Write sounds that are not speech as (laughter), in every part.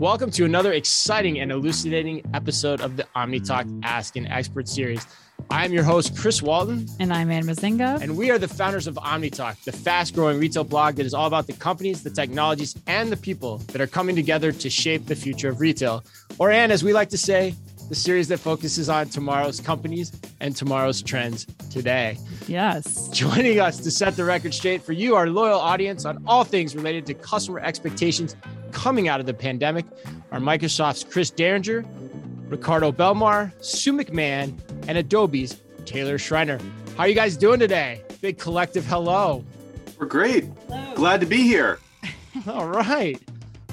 Welcome to another exciting and elucidating episode of the OmniTalk Ask an Expert series. I'm your host, Chris Walton. And I'm Anne Mezzenga. And we are the founders of OmniTalk, the fast growing retail blog that is all about the companies, the technologies, and the people that are coming together to shape the future of retail. Or, Anne, as we like to say, the series that focuses on tomorrow's companies and tomorrow's trends today. Yes. Joining us to set the record straight for you, our loyal audience, on all things related to customer expectations coming out of the pandemic are Microsoft's Chris Derringer, Ricardo Belmar, Sue McMahon, and Adobe's Taylor Schreiner. How are you guys doing today? Big collective hello. We're great. Hello. Glad to be here. (laughs) All right.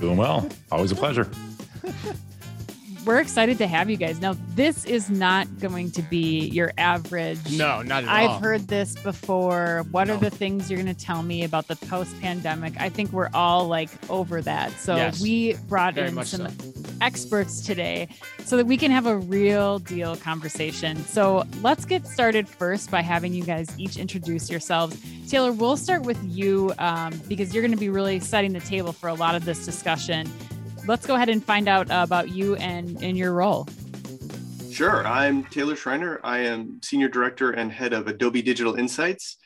Doing well. Always a pleasure (laughs) we're excited to have you guys. Now, this is not going to be your average. No, not at all. I've heard this before. What no. are the things you're going to tell me about the post pandemic? I think we're all like over that. So yes, we brought in some so. experts today so that we can have a real deal conversation. So let's get started first by having you guys each introduce yourselves. Taylor, we'll start with you um, because you're going to be really setting the table for a lot of this discussion let's go ahead and find out about you and, and your role. Sure. I'm Taylor Schreiner. I am Senior Director and Head of Adobe Digital Insights.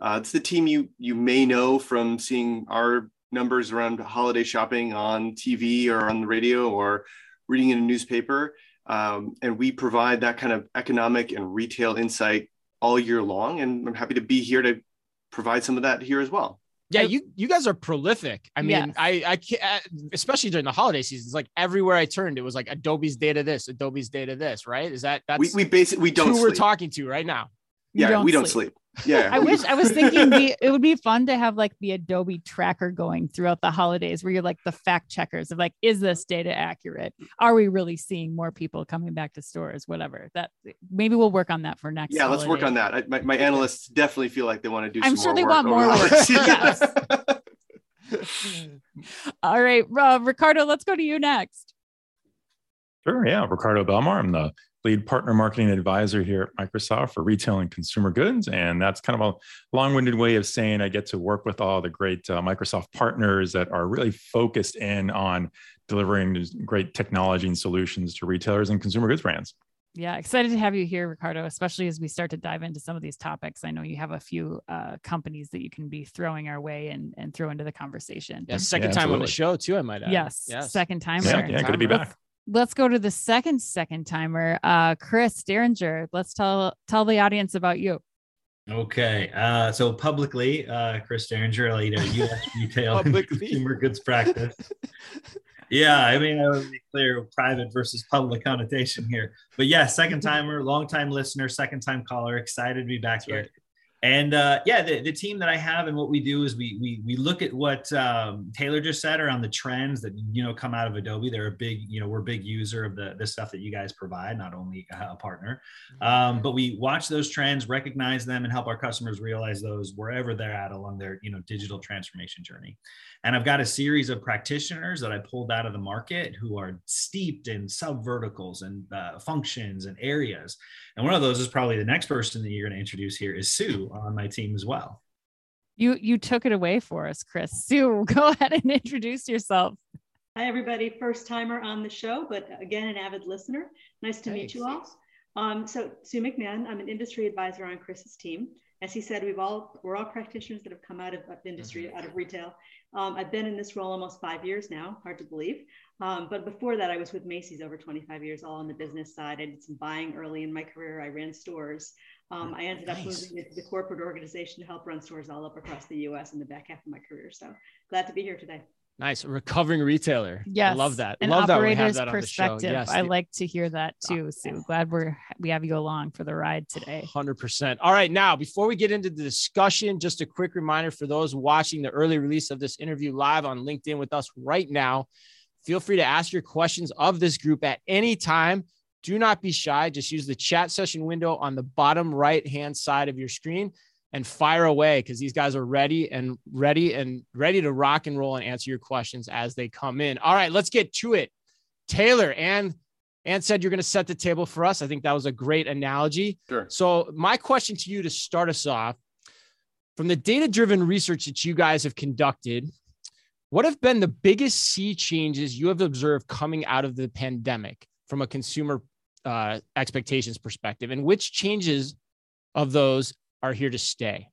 Uh, it's the team you, you may know from seeing our numbers around holiday shopping on TV or on the radio or reading in a newspaper. Um, and we provide that kind of economic and retail insight all year long. And I'm happy to be here to provide some of that here as well. Yeah, you you guys are prolific. I mean, yes. I I can't, uh, especially during the holiday seasons. Like everywhere I turned, it was like Adobe's data this, Adobe's data this. Right? Is that that's we we basically we don't who sleep. we're talking to right now? Yeah, don't we don't sleep. Sleep. Yeah. I wish I was thinking the, (laughs) it would be fun to have like the Adobe tracker going throughout the holidays where you're like the fact checkers of like, is this data accurate? Are we really seeing more people coming back to stores? Whatever that maybe we'll work on that for next. Yeah, holiday. let's work on that. I, my, my analysts definitely feel like they want to do. I'm sure they want more work. (laughs) yes. (laughs) All right, uh, Ricardo, let's go to you next. Sure. Yeah. Ricardo Belmar. I'm the lead partner marketing advisor here at Microsoft for retail and consumer goods. And that's kind of a long winded way of saying I get to work with all the great uh, Microsoft partners that are really focused in on delivering great technology and solutions to retailers and consumer goods brands. Yeah, excited to have you here, Ricardo, especially as we start to dive into some of these topics. I know you have a few uh, companies that you can be throwing our way and, and throw into the conversation. Yeah, second yeah, time absolutely. on the show, too, I might add. Yes, yes. second time. Yeah, yeah, good to be back. Let's go to the second second timer, uh, Chris Derringer. Let's tell tell the audience about you. Okay, uh, so publicly, uh, Chris Derringer, lead a U.S. retail consumer goods practice. (laughs) yeah, I mean, I would be clear private versus public connotation here. But yeah, second (laughs) timer, long time listener, second time caller, excited to be back That's here. Right. And uh, yeah, the, the team that I have and what we do is we we, we look at what um, Taylor just said around the trends that you know come out of Adobe. They're a big you know we're a big user of the the stuff that you guys provide, not only a partner, um, but we watch those trends, recognize them, and help our customers realize those wherever they're at along their you know digital transformation journey. And I've got a series of practitioners that I pulled out of the market who are steeped in sub verticals and uh, functions and areas. And one of those is probably the next person that you're going to introduce here is Sue on my team as well. You you took it away for us, Chris. (laughs) Sue, go ahead and introduce yourself. Hi, everybody. First timer on the show, but again, an avid listener. Nice to Thanks. meet you all. Um, so Sue McMahon, I'm an industry advisor on Chris's team. As he said, we've all we're all practitioners that have come out of industry, mm-hmm. out of retail, um, I've been in this role almost five years now, hard to believe. Um, but before that, I was with Macy's over 25 years, all on the business side. I did some buying early in my career. I ran stores. Um, I ended nice. up moving into the corporate organization to help run stores all up across the US in the back half of my career. So glad to be here today. Nice. A recovering retailer. Yes. I love that. An love operator's that perspective. Yes. I like to hear that ah. too, Sue. Glad we're we have you along for the ride today. 100%. All right. Now, before we get into the discussion, just a quick reminder for those watching the early release of this interview live on LinkedIn with us right now. Feel free to ask your questions of this group at any time. Do not be shy. Just use the chat session window on the bottom right hand side of your screen and fire away because these guys are ready and ready and ready to rock and roll and answer your questions as they come in. All right, let's get to it. Taylor and and said you're going to set the table for us. I think that was a great analogy. Sure. So my question to you to start us off from the data driven research that you guys have conducted, what have been the biggest sea changes you have observed coming out of the pandemic from a consumer uh, expectations perspective, and which changes of those are here to stay?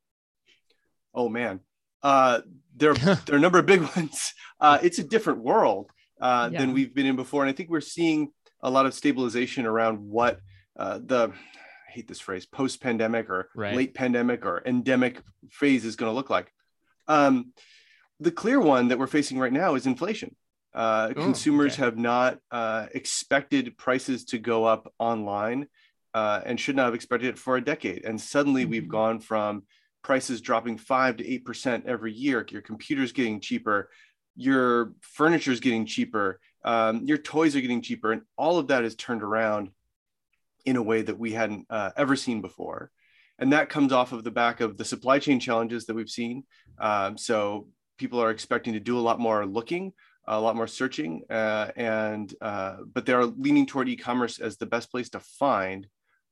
Oh man, uh, there (laughs) there are a number of big ones. Uh, it's a different world uh, yeah. than we've been in before, and I think we're seeing a lot of stabilization around what uh, the I hate this phrase post pandemic or right. late pandemic or endemic phase is going to look like. Um, the clear one that we're facing right now is inflation. Uh, oh, consumers okay. have not uh, expected prices to go up online uh, and should not have expected it for a decade. And suddenly mm-hmm. we've gone from prices dropping five to eight percent every year. Your computer's getting cheaper, your furniture's getting cheaper, um, your toys are getting cheaper, and all of that is turned around in a way that we hadn't uh, ever seen before. And that comes off of the back of the supply chain challenges that we've seen. Um, so people are expecting to do a lot more looking, a lot more searching, uh, and uh, but they're leaning toward e-commerce as the best place to find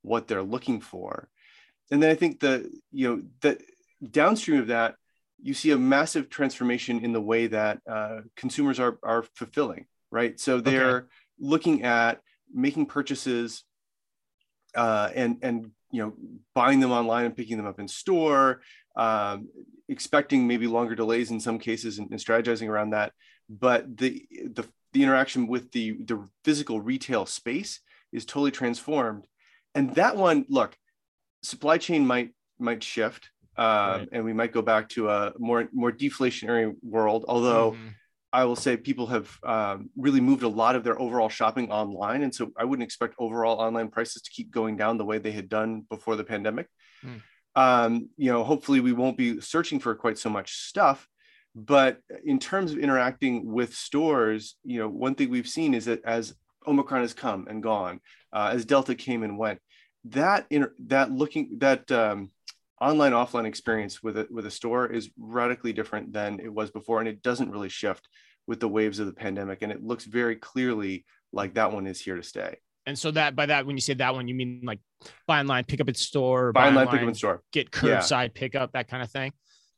what they're looking for. And then I think the you know the downstream of that, you see a massive transformation in the way that uh, consumers are are fulfilling, right? So they're okay. looking at making purchases uh, and and you know buying them online and picking them up in store um, expecting maybe longer delays in some cases and, and, strategizing around that. But the, the, the interaction with the, the physical retail space is totally transformed. And that one, look, supply chain might might shift, um, right. and we might go back to a more more deflationary world. Although mm-hmm. I will say people have um, really moved a lot of their overall shopping online, and so I wouldn't expect overall online prices to keep going down the way they had done before the pandemic. Mm um, you know, hopefully we won't be searching for quite so much stuff. But in terms of interacting with stores, you know, one thing we've seen is that as Omicron has come and gone, uh, as Delta came and went, that in that looking that um, online offline experience with a with a store is radically different than it was before, and it doesn't really shift with the waves of the pandemic, and it looks very clearly like that one is here to stay. And so that by that, when you say that one, you mean like buy online, pick up at store, buy, buy online, pick up in store, get curbside yeah. pickup, that kind of thing.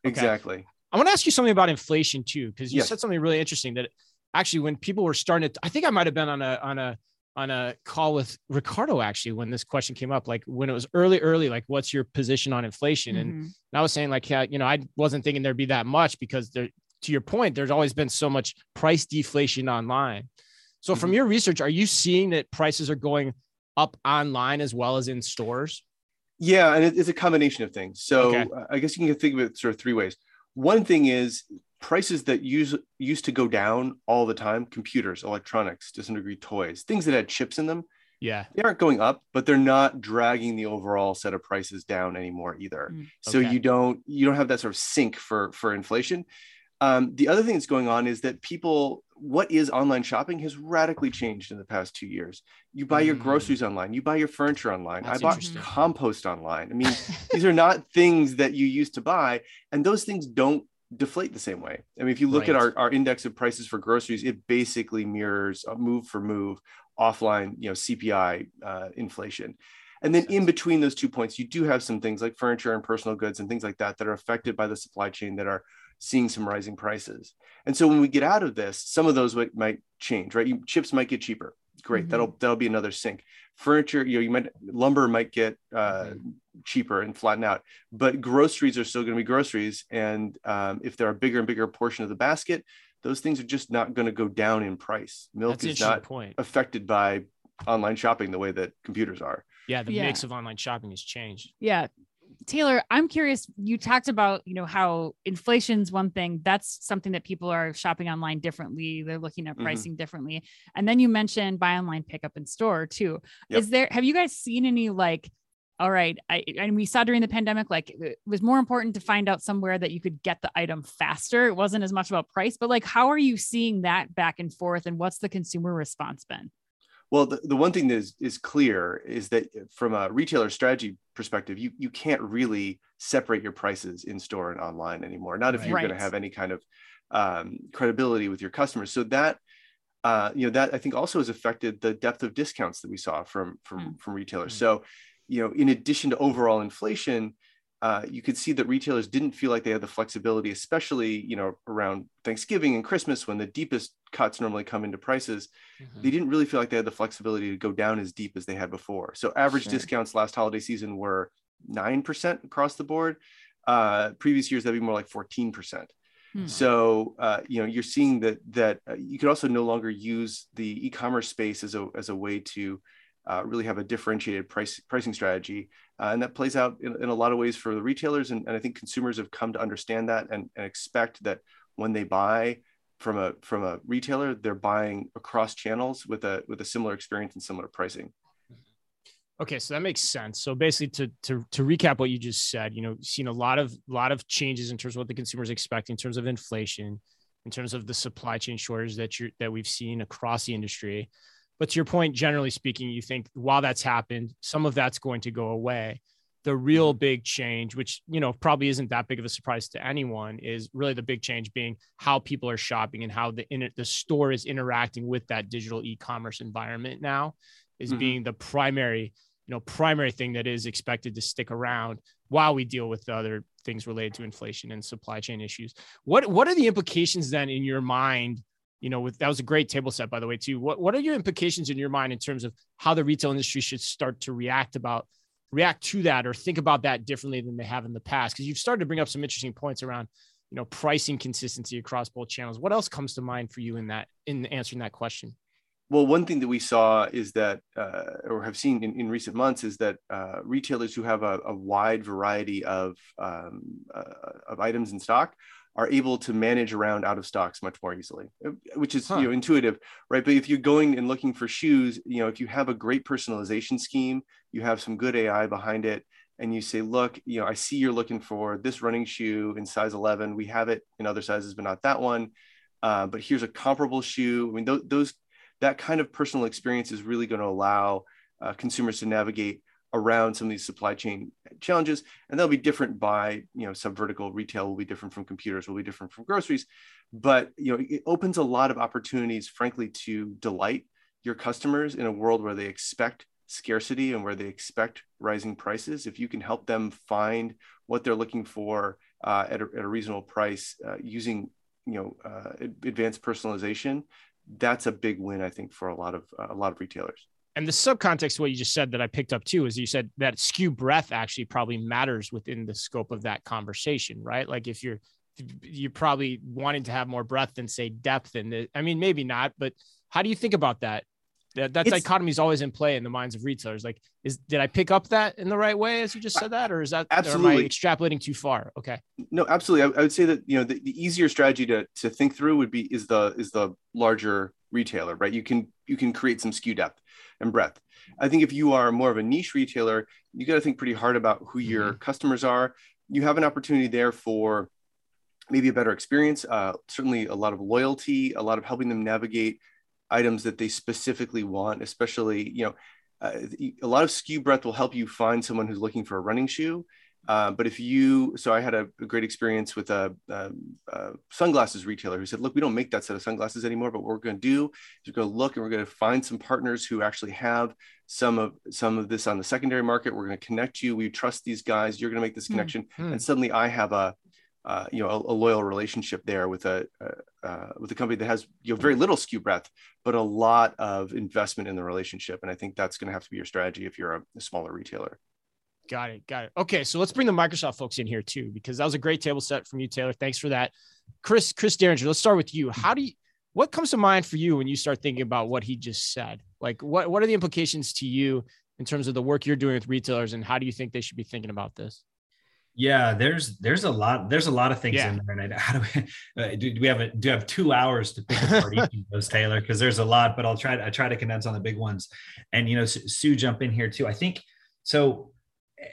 Okay. Exactly. I want to ask you something about inflation too, because you yes. said something really interesting that actually when people were starting to, I think I might have been on a on a on a call with Ricardo actually when this question came up, like when it was early, early, like what's your position on inflation? Mm-hmm. And, and I was saying like, yeah, you know, I wasn't thinking there'd be that much because there, to your point, there's always been so much price deflation online. So mm-hmm. from your research, are you seeing that prices are going up online as well as in stores? Yeah, and it's a combination of things. So okay. I guess you can think of it sort of three ways. One thing is prices that use used to go down all the time, computers, electronics, to some degree, toys, things that had chips in them. Yeah. They aren't going up, but they're not dragging the overall set of prices down anymore either. Mm, okay. So you don't you don't have that sort of sink for for inflation. Um, the other thing that's going on is that people, what is online shopping has radically changed in the past two years. You buy your mm. groceries online, you buy your furniture online. That's I bought compost online. I mean, (laughs) these are not things that you used to buy, and those things don't deflate the same way. I mean, if you look right. at our, our index of prices for groceries, it basically mirrors a move for move offline, you know, CPI uh, inflation. And then in between those two points, you do have some things like furniture and personal goods and things like that that are affected by the supply chain that are seeing some rising prices. And so when we get out of this, some of those might change, right? You, chips might get cheaper. Great. Mm-hmm. That'll that'll be another sink. Furniture, you know, you might lumber might get uh, mm-hmm. cheaper and flatten out, but groceries are still going to be groceries. And um, if they're a bigger and bigger portion of the basket, those things are just not going to go down in price. Milk That's is not point. affected by online shopping the way that computers are. Yeah, the yeah. mix of online shopping has changed. Yeah, Taylor, I'm curious. You talked about, you know, how inflation's one thing. That's something that people are shopping online differently. They're looking at mm-hmm. pricing mm-hmm. differently. And then you mentioned buy online, pick up in store too. Yep. Is there? Have you guys seen any like? All right, I and we saw during the pandemic, like it was more important to find out somewhere that you could get the item faster. It wasn't as much about price, but like, how are you seeing that back and forth, and what's the consumer response been? Well, the, the one thing that is, is clear is that from a retailer strategy perspective, you, you can't really separate your prices in store and online anymore. Not if you're right. going to have any kind of um, credibility with your customers. So that uh, you know that I think also has affected the depth of discounts that we saw from from mm. from retailers. Mm. So you know, in addition to overall inflation, uh, you could see that retailers didn't feel like they had the flexibility, especially you know around Thanksgiving and Christmas when the deepest cuts normally come into prices. Mm-hmm. They didn't really feel like they had the flexibility to go down as deep as they had before. So average sure. discounts last holiday season were nine percent across the board. Uh, previous years that'd be more like fourteen percent. Hmm. So uh, you know you're seeing that that uh, you could also no longer use the e-commerce space as a as a way to uh, really have a differentiated price pricing strategy. Uh, and that plays out in, in, a lot of ways for the retailers. And, and, I think consumers have come to understand that and, and, expect that when they buy from a from a retailer, they're buying across channels with a with a similar experience and similar pricing. Okay, so that makes sense. So basically, to to to recap what you just said, you know, seen a lot of lot of changes in terms of what the consumers expect in terms of inflation, in terms of the supply chain shortage that you that we've seen across the industry. But to your point, generally speaking, you think while that's happened, some of that's going to go away. The real mm-hmm. big change, which you know probably isn't that big of a surprise to anyone, is really the big change being how people are shopping and how the the store is interacting with that digital e-commerce environment now is mm-hmm. being the primary you know primary thing that is expected to stick around while we deal with the other things related to inflation and supply chain issues. What what are the implications then in your mind you know, with that was a great table set, by the way, too. What what are your implications in your mind in terms of how the retail industry should start to react about react to that or think about that differently than they have in the past? Because you've started to bring up some interesting points around, you know, pricing consistency across both channels. What else comes to mind for you in that in answering that question? Well, one thing that we saw is that, uh, or have seen in, in, recent months, is that uh, retailers who have a, a wide variety of um, uh, of items in stock are able to manage around out of stocks much more easily, uh, which is huh. you know intuitive, right? But if you're going and looking for shoes, you know, if you have a great personalization scheme, you have some good AI behind it, and you say, look, you know, I see you're looking for this running shoe in size 11. We have it in other sizes, but not that one. Uh, but here's a comparable shoe. I mean, th- those that kind of personal experience is really going to allow uh, consumers to navigate around some of these supply chain challenges and they'll be different by you know sub vertical retail will be different from computers will be different from groceries. But you know it opens a lot of opportunities frankly to delight your customers in a world where they expect scarcity and where they expect rising prices. If you can help them find what they're looking for uh, at, a, at, a, reasonable price uh, using you know uh, advanced personalization that's a big win i think for a lot of a lot of retailers and the subcontext of what you just said that I picked up too is you said that SKU breadth actually probably matters within the scope of that conversation, right? Like if you're you're probably wanting to have more breadth than say depth, and I mean maybe not, but how do you think about that? That that dichotomy is always in play in the minds of retailers. Like, is did I pick up that in the right way as you just said that, or is that absolutely am I extrapolating too far? Okay. No, absolutely. I, I would say that you know the, the easier strategy to to think through would be is the is the larger retailer, right? You can you can create some SKU depth and breadth. I think if you are more of a niche retailer, you got to think pretty hard about who your mm-hmm. customers are. You have an opportunity there for maybe a better experience, uh, certainly a lot of loyalty, a lot of helping them navigate items that they specifically want, especially, you know, uh, a lot of SKU breadth will help you find someone who's looking for a running shoe uh, but if you, so I had a, a great experience with a, a, a, sunglasses retailer who said, look, we don't make that set of sunglasses anymore, but what we're going to do is we're going to look and we're going to find some partners who actually have some of some of this on the secondary market. We're going to connect you. We trust these guys. You're going to make this hmm, connection, mm-hmm. and suddenly I have a, uh, you know, a, a, loyal relationship there with a uh, with a company that has you know very little skew breadth, but a lot of investment in the relationship. And I think that's going to have to be your strategy if you're a, a smaller retailer. Got it. Got it. Okay. So let's bring the Microsoft folks in here too, because that was a great table set from you, Taylor. Thanks for that. Chris, Chris Derringer, let's start with you. How do you, what comes to mind for you when you start thinking about what he just said? Like what, what are the implications to you in terms of the work you're doing with retailers and how do you think they should be thinking about this? Yeah, there's there's a lot there's a lot of things yeah. in there. And I, how do we uh, do, we have a do we have two hours to pick apart each of those, Taylor? Because there's a lot, but I'll try I try to condense on the big ones. And you know, Sue jump in here too. I think so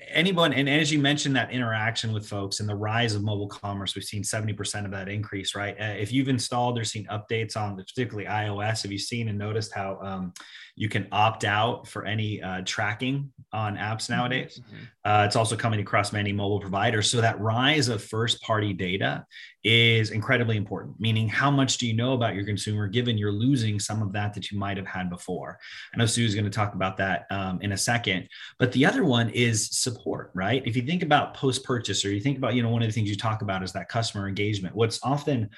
anyone and as you mentioned that interaction with folks and the rise of mobile commerce we've seen 70% of that increase right? Uh, if you've installed or seen updates on particularly iOS have you seen and noticed how um, you can opt out for any uh, tracking on apps mm-hmm, nowadays mm-hmm. uh, it's also coming across many mobile providers so that rise of first party data is incredibly important meaning how much do you know about your consumer given you're losing some of that that you might have had before i know sue's going to talk about that um, in a second but the other one is support, right? If you think about post purchase or you think about, you know, one of the things you talk about is that customer engagement. What's often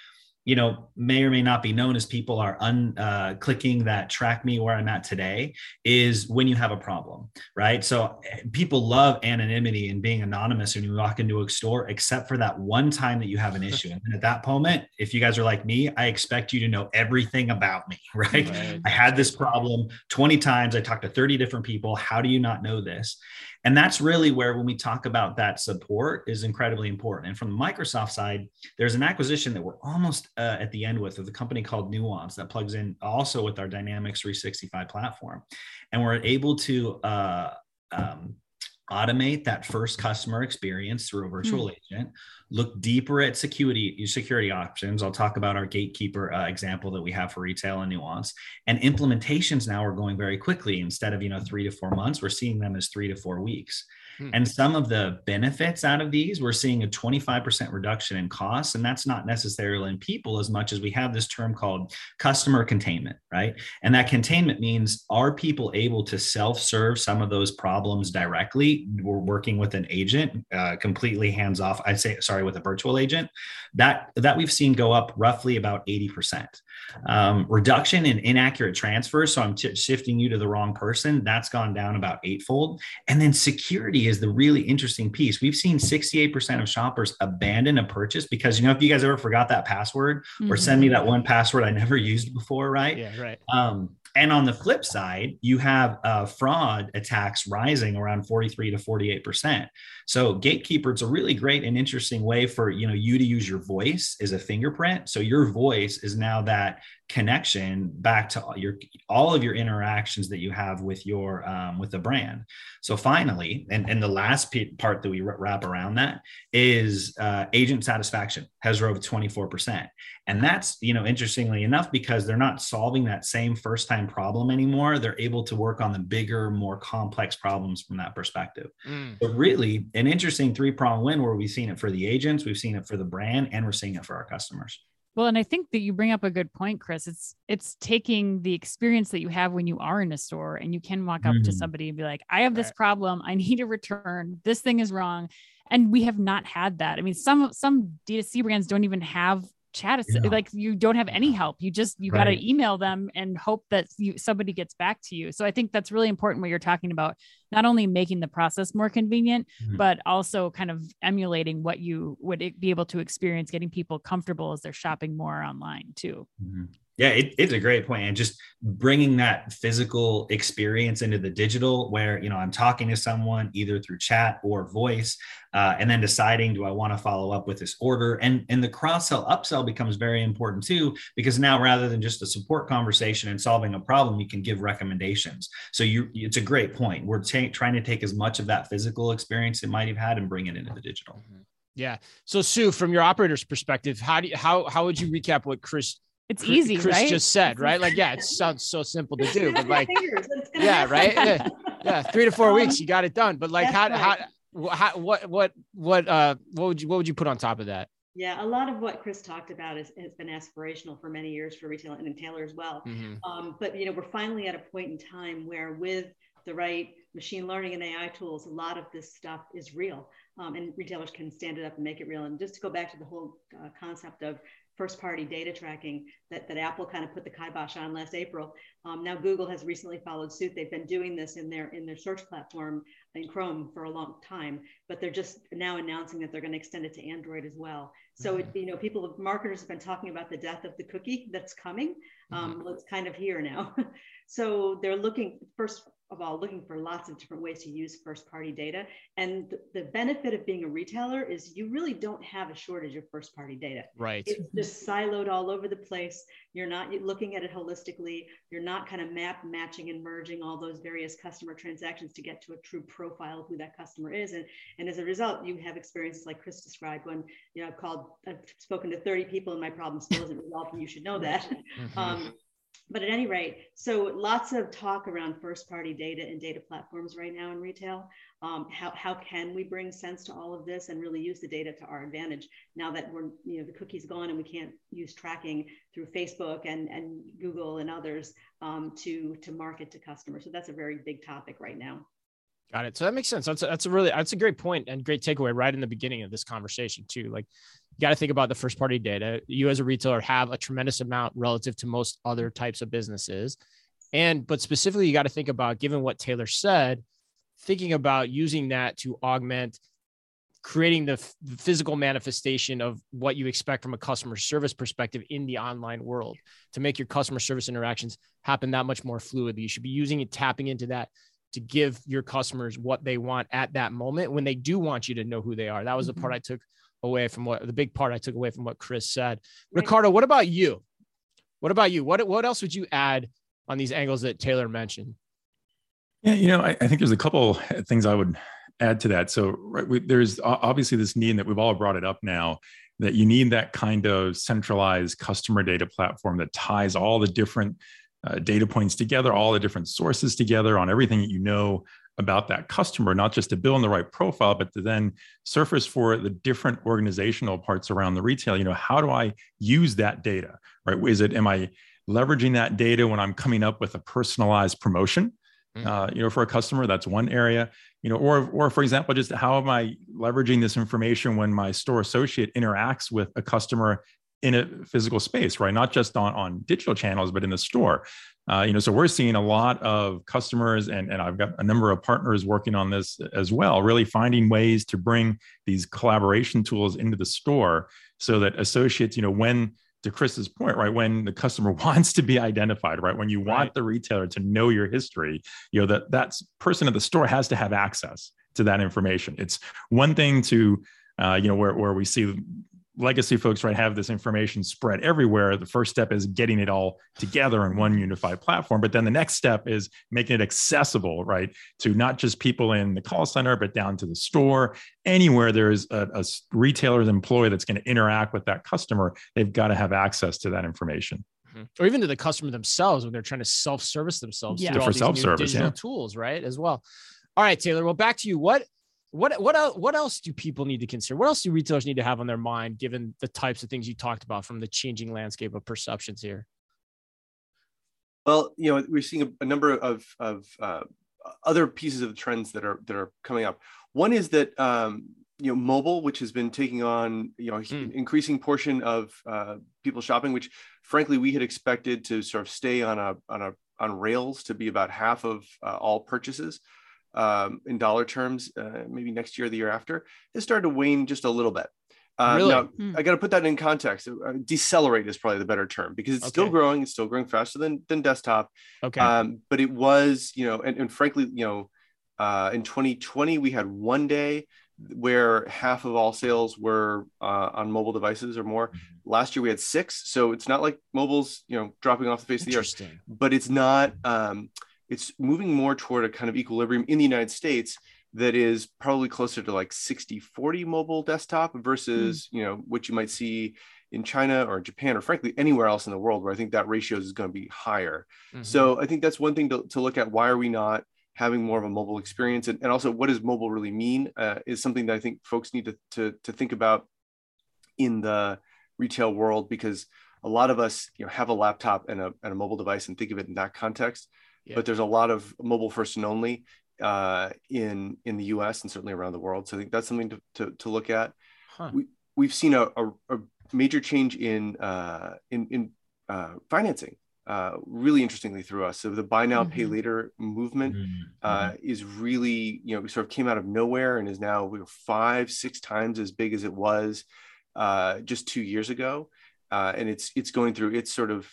you know may or may not be known as people are un uh, clicking that track me where i'm at today is when you have a problem right? So eh, people love anonymity and being anonymous when you walk into a store except for that one time that you have an (laughs) issue. And at that moment if you guys are like me i expect you to know everything about me (laughs) right, right. i had this problem 20 times. I talked to 30 different people. How do you not know this and that's really where when we talk about that support is incredibly important. And from the microsoft side there's an acquisition that we're almost uh, at the end with of a company called Nuance that plugs in also with our Dynamics 365 platform. And we're able to uh, um, automate that first customer experience through a virtual mm. agent look deeper at security security options. I'll talk about our gatekeeper uh, example that we have for retail and Nuance. And implementations now are going very quickly. Instead of you know three to four months we're seeing them as three to four weeks Hmm. And some of the benefits out of these, we're seeing a 25% reduction in costs. And that's not necessarily in people as much as we have this term called customer containment, right? And that containment means are people able to self serve some of those problems directly? We're working with an agent, uh, completely hands off. I'd say, sorry, with a virtual agent. That, that we've seen go up roughly about 80%. Um, reduction in inaccurate transfers. So I'm t- shifting you to the wrong person. That's gone down about eightfold. And then security is the really interesting piece. We've seen 68% of shoppers abandon a purchase because, you know, if you guys ever forgot that password mm-hmm. or send me that one password I never used before, right? Yeah, right. Um, and on the flip side, you have uh, fraud attacks rising around 43 to 48 percent. So gatekeeper, it's a really great and interesting way for you know you to use your voice as a fingerprint. So your voice is now that connection back to all your all of your interactions that you have with your um, with the brand. So finally and, and the last part that we wrap around that is uh, agent satisfaction has rose 24% and that's you know interestingly enough because they're not solving that same first time problem anymore they're able to work on the bigger more complex problems from that perspective. Mm. but really an interesting three prong win where we've seen it for the agents we've seen it for the brand and we're seeing it for our customers well, and I think that you bring up a good point, Chris. It's it's taking the experience that you have when you are in a store and you can walk up mm-hmm. to somebody and be like, I have this problem. I (laughs) need a return. This thing is wrong. And we have not had that. I mean, some some D2C brands don't even have chat yeah. like you don't have any help you just you right. got to email them and hope that you somebody gets back to you so i think that's really important what you're talking about not only making the process more convenient mm-hmm. but also kind of emulating what you would be able to experience getting people comfortable as they're shopping more online too mm-hmm. Yeah, it, it's a great point, and just bringing that physical experience into the digital, where you know I'm talking to someone either through chat or voice, uh, and then deciding do I want to follow up with this order, and and the cross sell upsell becomes very important too, because now rather than just a support conversation and solving a problem, you can give recommendations. So you, it's a great point. We're t- trying to take as much of that physical experience it might have had and bring it into the digital. Mm-hmm. Yeah. So Sue, from your operator's perspective, how do you, how how would you recap what Chris it's easy, Chris right? just said, right? Like, yeah, it sounds so simple to do, but like, yeah, right? Yeah, yeah, three to four um, weeks, you got it done. But like, how, right. how, how, what, what, what, uh, what would you, what would you put on top of that? Yeah, a lot of what Chris talked about is, has been aspirational for many years for retail and in Taylor as well. Mm-hmm. Um, but you know, we're finally at a point in time where, with the right machine learning and AI tools, a lot of this stuff is real, um, and retailers can stand it up and make it real. And just to go back to the whole uh, concept of first party data tracking that, that Apple kind of put the kibosh on last April. Um, now Google has recently followed suit. They've been doing this in their in their search platform in Chrome for a long time, but they're just now announcing that they're going to extend it to Android as well. So mm-hmm. it, you know, people marketers have been talking about the death of the cookie that's coming. Um, mm-hmm. Well, it's kind of here now. (laughs) so they're looking first of all looking for lots of different ways to use first party data. And the benefit of being a retailer is you really don't have a shortage of first party data. Right. It's just siloed all over the place. You're not looking at it holistically. You're not kind of map matching and merging all those various customer transactions to get to a true profile of who that customer is. And and as a result you have experiences like chris described when you know i've called i've spoken to 30 people and my problem still isn't resolved and you should know that. Mm-hmm. um, but at any rate, so lots of talk around first party data and data platforms right now in retail. Um, how, how can we bring sense to all of this and really use the data to our advantage now that we're, you know, the cookie's gone and we can't use tracking through Facebook and, and Google and others um, to, to market to customers. So that's a very big topic right now. Got it. So that makes sense. That's a, that's a really that's a great point and great takeaway right in the beginning of this conversation too. Like you got to think about the first party data. You as a retailer have a tremendous amount relative to most other types of businesses. And but specifically you got to think about given what Taylor said, thinking about using that to augment creating the, f- physical manifestation of what you expect from a customer service perspective in the online world to make your customer service interactions happen that much more fluidly. You should be using it, tapping into that to give your customers what they want at that moment when they do want you to know who they are. That was the part mm-hmm. I took away from what the big part I took away from what Chris said. Right. Ricardo, what about you? What about you? What what else would you add on these angles that Taylor mentioned? Yeah, you know, I, I think there's a couple things I would add to that. So right, we, there's obviously this need that we've all brought it up now that you need that kind of centralized customer data platform that ties all the different uh, data points together, all the different sources together on everything that you know about that customer, not just to build on the right profile, but to then surface for the different organizational parts around the retail. You know, how do I use that data? Right? Is it am I leveraging that data when I'm coming up with a personalized promotion? Mm. Uh, you know, for a customer, that's one area. You know, or or for example, just how am I leveraging this information when my store associate interacts with a customer in a physical space, right? Not just on, on digital channels, but in the store. Uh, you know, so we're seeing a lot of customers, and, and I've got a number of partners working on this as well, really finding ways to bring these collaboration tools into the store so that associates, you know, when to Chris's point, right, when the customer (laughs) wants to be identified, right, when you want right. the retailer to know your history, you know, that that person at the store has to have access to that information. It's one thing to uh, you know, where, where we see legacy folks right have this information spread everywhere the first step is getting it all together in one unified platform but then the next step is making it accessible right to not just people in the call center but down to the store anywhere there's a, a retailer's employee that's going to interact with that customer they've got to have access to that information mm-hmm. or even to the customer themselves when they're trying to self-service themselves yeah. for self-service digital yeah. tools right as well all right taylor well back to you what what what else, what else do people need to consider? What else do retailers need to have on their mind, given the types of things you talked about from the changing landscape of perceptions here? Well, you know, we're seeing a, a number of of uh, other pieces of trends that are that are coming up. One is that um, you know mobile, which has been taking on you know mm. increasing portion of uh, people shopping, which frankly we had expected to sort of stay on a on a on rails to be about half of uh, all purchases um, in dollar terms, uh, maybe next year, or the year after, has started to wane just a little bit. Uh, really? Now, hmm. I got to put that in context. Uh, decelerate is probably the better term because it's okay. still growing. It's still growing faster than than desktop. Okay. Um, but it was, you know, and, and frankly, you know, uh, in 2020 we had one day where half of all sales were uh, on mobile devices or more. Mm-hmm. Last year we had six, so it's not like mobile's you know dropping off the face of the earth. But it's not. Um, it's moving more toward a kind of equilibrium in the United States that is probably closer to like 60 40 mobile desktop versus mm. you know what you might see in China or Japan or frankly anywhere else in the world where I think that ratio is going to be higher. Mm-hmm. So I think that's one thing to, to look at. Why are we not having more of a mobile experience? And, and also what does mobile really mean uh, is something that I think folks need to, to, to think about in the retail world because a lot of us you know have a laptop and a, and a mobile device and think of it in that context yeah. but there's a lot of mobile first and only uh, in in the U.S. and certainly around the world. So I think that's something to to, to look at. Huh. We we've seen a, a, a major change in uh, in in uh, financing. Uh, really interestingly through us. So the buy now, mm-hmm. pay later movement mm-hmm. uh, is really, you know, sort of came out of nowhere and is now we five, six times as big as it was uh, just two years ago. Uh, and it's it's going through its sort of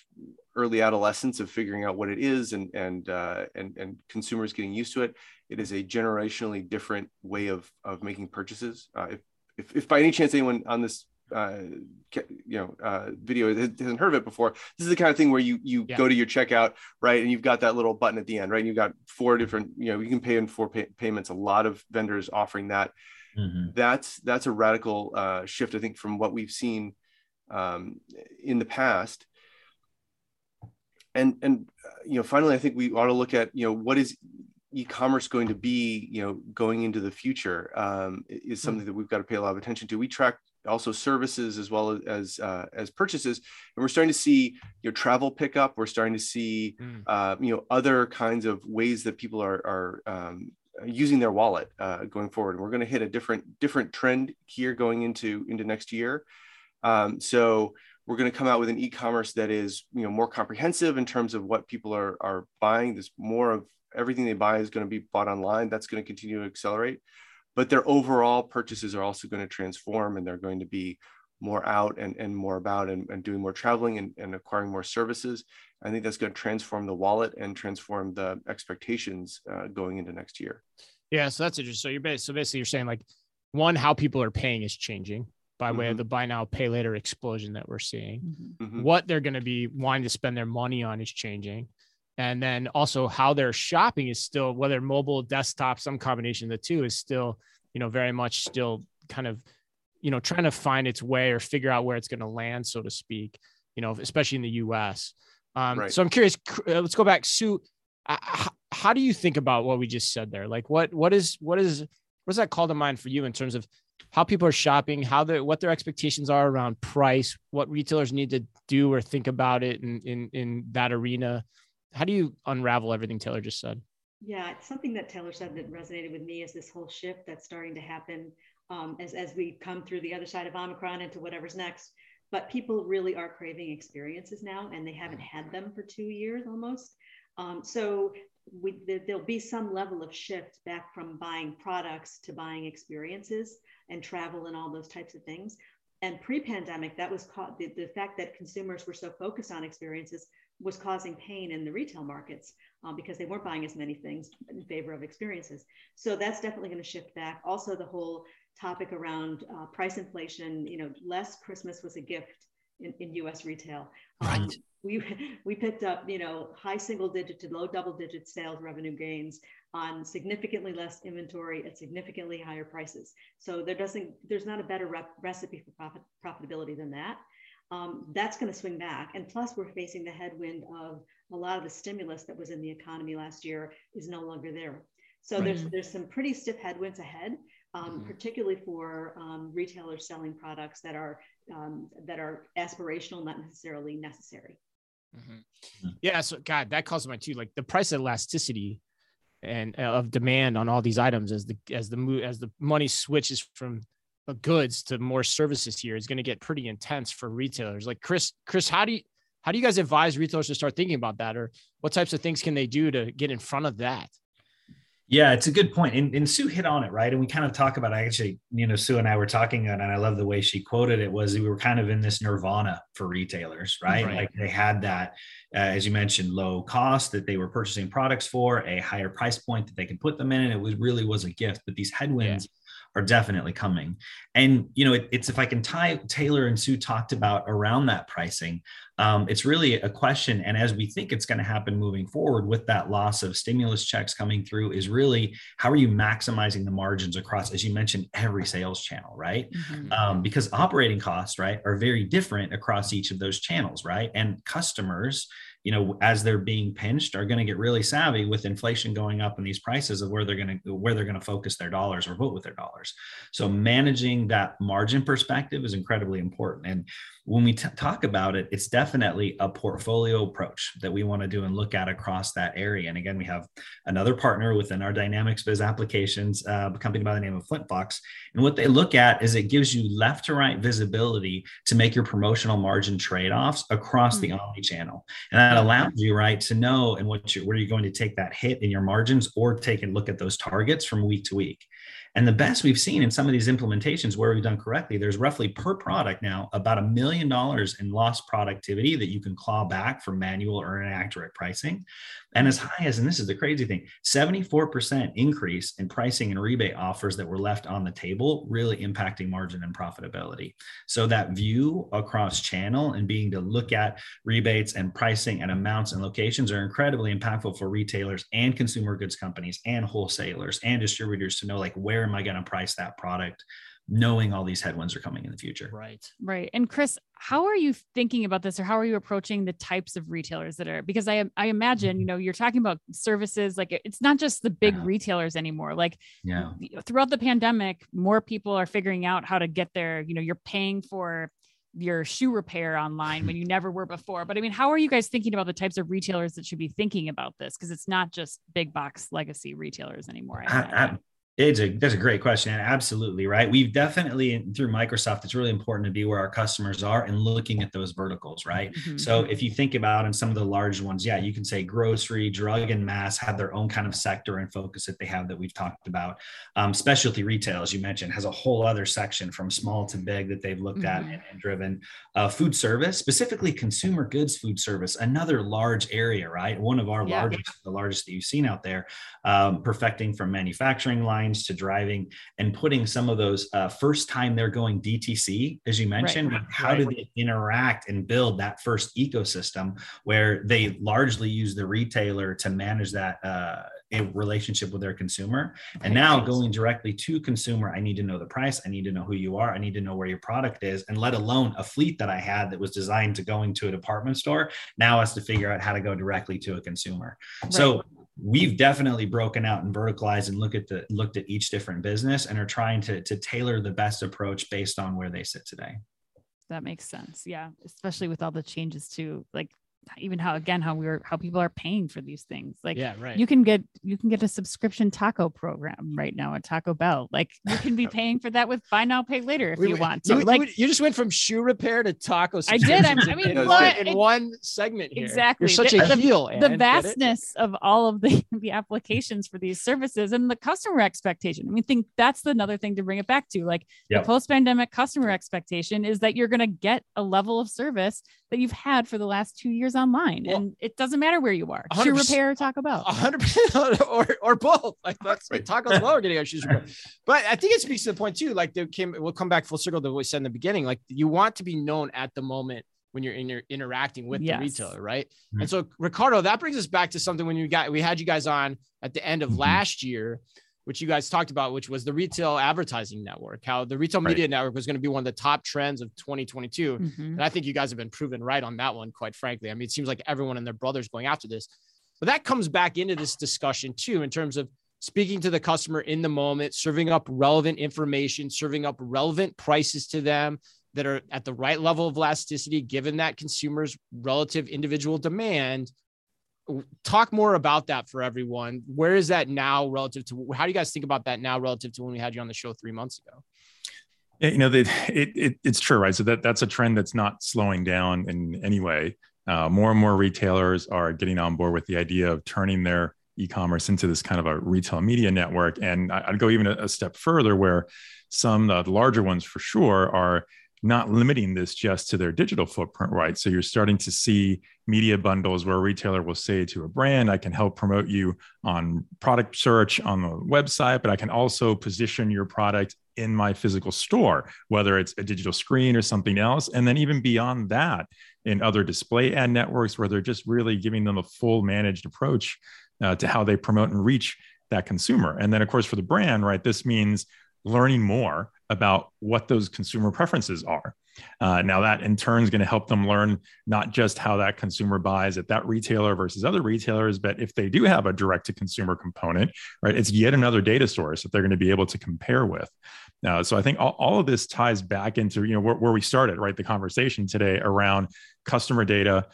early adolescence of figuring out what it is and and uh, and and consumers getting used to it. It is a generationally different way of of making purchases. Uh, if, if, if by any chance anyone on this uh, you know uh, video hasn't heard of it before, this is the kind of thing where you you yeah. go to your checkout right and you've got that little button at the end right. And you've got four different you know you can pay in four pay- payments. A lot of vendors offering that. Mm-hmm. That's that's a radical uh, shift I think from what we've seen um, in the past and and uh, you know finally i think we ought to look at you know what is e-commerce going to be you know going into the future um, is hmm. something that we've got to pay a lot of attention to we track also services as well as uh, as purchases and we're starting to see you know travel pickup we're starting to see mm. uh, you know other kinds of ways that people are are um, using their wallet uh, going forward. and We're going to hit a different different trend here going into into next year. Um, so we're going to come out with an e-commerce that is you know more comprehensive in terms of what people are are buying. There's more of everything they buy is going to be bought online. That's going to continue to accelerate, but their overall purchases are also going to transform, and they're going to be more out and, and more about and, and doing more traveling and, and acquiring more services. I think that's going to transform the wallet and transform the expectations uh, going into next year. Yeah, so that's interesting. So you're basically, so basically you're saying like one, how people are paying is changing by way mm-hmm. of the buy now pay later explosion that we're seeing. Mm-hmm. mm-hmm. What they're going to be wanting to spend their money on is changing. And then also how they're shopping is still whether mobile, desktop, some combination of the two is still, you know, very much still kind of, you know, trying to find its way or figure out where it's going to land, so to speak, you know, especially in the US. Um, right. So I'm curious. Uh, let's go back. Sue, uh, how, how do you think about what we just said there? Like, what what is what is what's that call to mind for you in terms of how people are shopping, how they what their expectations are around price, what retailers need to do or think about it in in in that arena? How do you unravel everything Taylor just said? Yeah, it's something that Taylor said that resonated with me is this whole shift that's starting to happen um, as as we come through the other side of Omicron into whatever's next but people really are craving experiences now and they haven't had them for two years almost um, so we, there'll be some level of shift back from buying products to buying experiences and travel and all those types of things and pre-pandemic that was caught the, the fact that consumers were so focused on experiences was causing pain in the retail markets um, because they weren't buying as many things in favor of experiences so that's definitely going to shift back also the whole topic around uh, price inflation, you know, less Christmas was a gift in, in US retail. Um, right. We, we picked up, you know, high single digit to low double digit sales revenue gains on significantly less inventory at significantly higher prices. So there doesn't, there's not a better rep, recipe for profit, profitability than that. Um, that's going to swing back. And plus, we're facing the headwind of a lot of the stimulus that was in the economy last year is no longer there. So right. there's there's some pretty stiff headwinds ahead um, mm-hmm. particularly for um, retailers selling products that are um, that are aspirational, not necessarily necessary. Mm-hmm. mm-hmm. Yeah. So God, that calls to mind too. Like the price elasticity and uh, of demand on all these items as the as the as the money switches from goods to more services here is going to get pretty intense for retailers. Like Chris, Chris, how do you how do you guys advise retailers to start thinking about that, or what types of things can they do to get in front of that? Yeah, it's a good point. And, and, Sue hit on it, right? And we kind of talk about actually, you know, Sue and I were talking, and I love the way she quoted it was we were kind of in this nirvana for retailers, right? right. Like they had that, uh, as you mentioned, low cost that they were purchasing products for, a higher price point that they could put them in. And it was really was a gift. But these headwinds yeah. Are definitely coming. And, you know, it, it's if I can tie Taylor and Sue talked about around that pricing, um, it's really a question. And as we think it's going to happen moving forward with that loss of stimulus checks coming through, is really how are you maximizing the margins across, as you mentioned, every sales channel, right? Mm-hmm. Um, because operating costs, right, are very different across each of those channels, right? And customers, you know, as they're being pinched, are going to get really savvy with inflation going up and these prices of where they're going to where they're going to focus their dollars or vote with their dollars. So managing that margin perspective is incredibly important. And when we t- talk about it, it's definitely a portfolio approach that we want to do and look at across that area. And again, we have another partner within our Dynamics Biz applications, uh, a company by the name of FlintFox. And what they look at is it gives you left to right visibility to make your promotional margin trade offs across mm-hmm. the omni channel. And that allows you, right, to know and what you, where you're going to take that hit in your margins or take a look at those targets from week to week. And the best we've seen in some of these implementations where we've done correctly, there's roughly per product now about a million dollars in lost productivity that you can claw back from manual or inaccurate pricing. And as high as, and this is the crazy thing, 74% increase in pricing and rebate offers that were left on the table, really impacting margin and profitability. So that view across channel and being to look at rebates and pricing and amounts and locations are incredibly impactful for retailers and consumer goods companies and wholesalers and distributors to know like where am I going to price that product? knowing all these headwinds are coming in the future. Right. Right. And Chris, how are you thinking about this or how are you approaching the types of retailers that are because I I imagine, mm-hmm. you know, you're talking about services like it's not just the big yeah. retailers anymore. Like yeah. throughout the pandemic, more people are figuring out how to get their, you know, you're paying for your shoe repair online when you (laughs) never were before. But I mean, how are you guys thinking about the types of retailers that should be thinking about this? Because it's not just big box legacy retailers anymore. I, I, it's a that's a great question. Absolutely right. We've definitely through Microsoft. It's really important to be where our customers are and looking at those verticals, right? Mm-hmm. So if you think about in some of the large ones, yeah, you can say grocery, drug, and mass have their own kind of sector and focus that they have that we've talked about. Um, specialty retail, as you mentioned, has a whole other section from small to big that they've looked mm-hmm. at and, and driven. Uh, food service, specifically consumer goods food service, another large area, right? One of our yeah. largest, the largest that you've seen out there, um, perfecting from manufacturing lines to driving and putting some of those uh, first time they're going DTC, as you mentioned, right. how right. do they interact and build that first ecosystem where they largely use the retailer to manage that uh, a relationship with their consumer. And now going directly to consumer, I need to know the price. I need to know who you are. I need to know where your product is. And let alone a fleet that I had that was designed to going to a department store now has to figure out how to go directly to a consumer. Right. So we've definitely broken out and verticalized and look at the looked at each different business and are trying to to tailor the best approach based on where they sit today. That makes sense. Yeah. Especially with all the changes to like even how again how we're how people are paying for these things. Like yeah right. you can get you can get a subscription taco program right now at taco bell. Like you can be (laughs) paying for that with buy now pay later if we, you want to. you, like you just went from shoe repair to taco i did. I'm, i mean in, what, in one segment here. exactly. You're such the, a heel the, the vastness of all of the (laughs) the applications for these services and the customer expectation. I mean think that's another thing to bring it back to. Like yep. the post-pandemic customer expectation is that you're going to get a level of service that you've had for the last two years online. Well, and it doesn't matter where you are. Shoe repair or Taco Bell. 100% or, or both. Like that's right. Taco Bell are getting our shoes repaired. But I think it speaks to the point too. Like they came, we'll come back full circle to what we said in the beginning. Like you want to be known at the moment when you're in your interacting with yes. the retailer, right? Mm-hmm. And so Ricardo, that brings us back to something when you got we had you guys on at the end of mm-hmm. last year which you guys talked about, which was the retail advertising network, how the retail media right. network was going to be one of the top trends of 2022. Mm-hmm. And I think you guys have been proven right on that one, quite frankly. I mean, it seems like everyone and their brothers going after this. But that comes back into this discussion too, in terms of speaking to the customer in the moment, serving up relevant information, serving up relevant prices to them that are at the right level of elasticity, given that consumers' relative individual demand talk more about that for everyone. Where is that now relative to how do you guys think about that now relative to when we had you on the show three months ago? You know, it, it, it's true, right? So that that's a trend that's not slowing down in any way. Uh, more and more retailers are getting on board with the idea of turning their e-commerce into this kind of a retail media network. And I'd go even a, a step further, where some uh, the larger ones for sure are not limiting this just to their digital footprint, right? So you're starting to see media bundles where a retailer will say to a brand, I can help promote you on product search on the website, but I can also position your product in my physical store, whether it's a digital screen or something else. And then even beyond that, in other display ad networks where they're just really giving them a full managed approach uh, to how they promote and reach that consumer. And then, of course, for the brand, right, this means learning more about what those consumer preferences are. Uh, now, that in turn is going to help them learn not just how that consumer buys at that retailer versus other retailers, but if they do have a direct to consumer component, right, it's yet another data source that they're going to be able to compare with. Uh, so I think all, all, of this ties back into you know where, where we started, right, the conversation today around customer data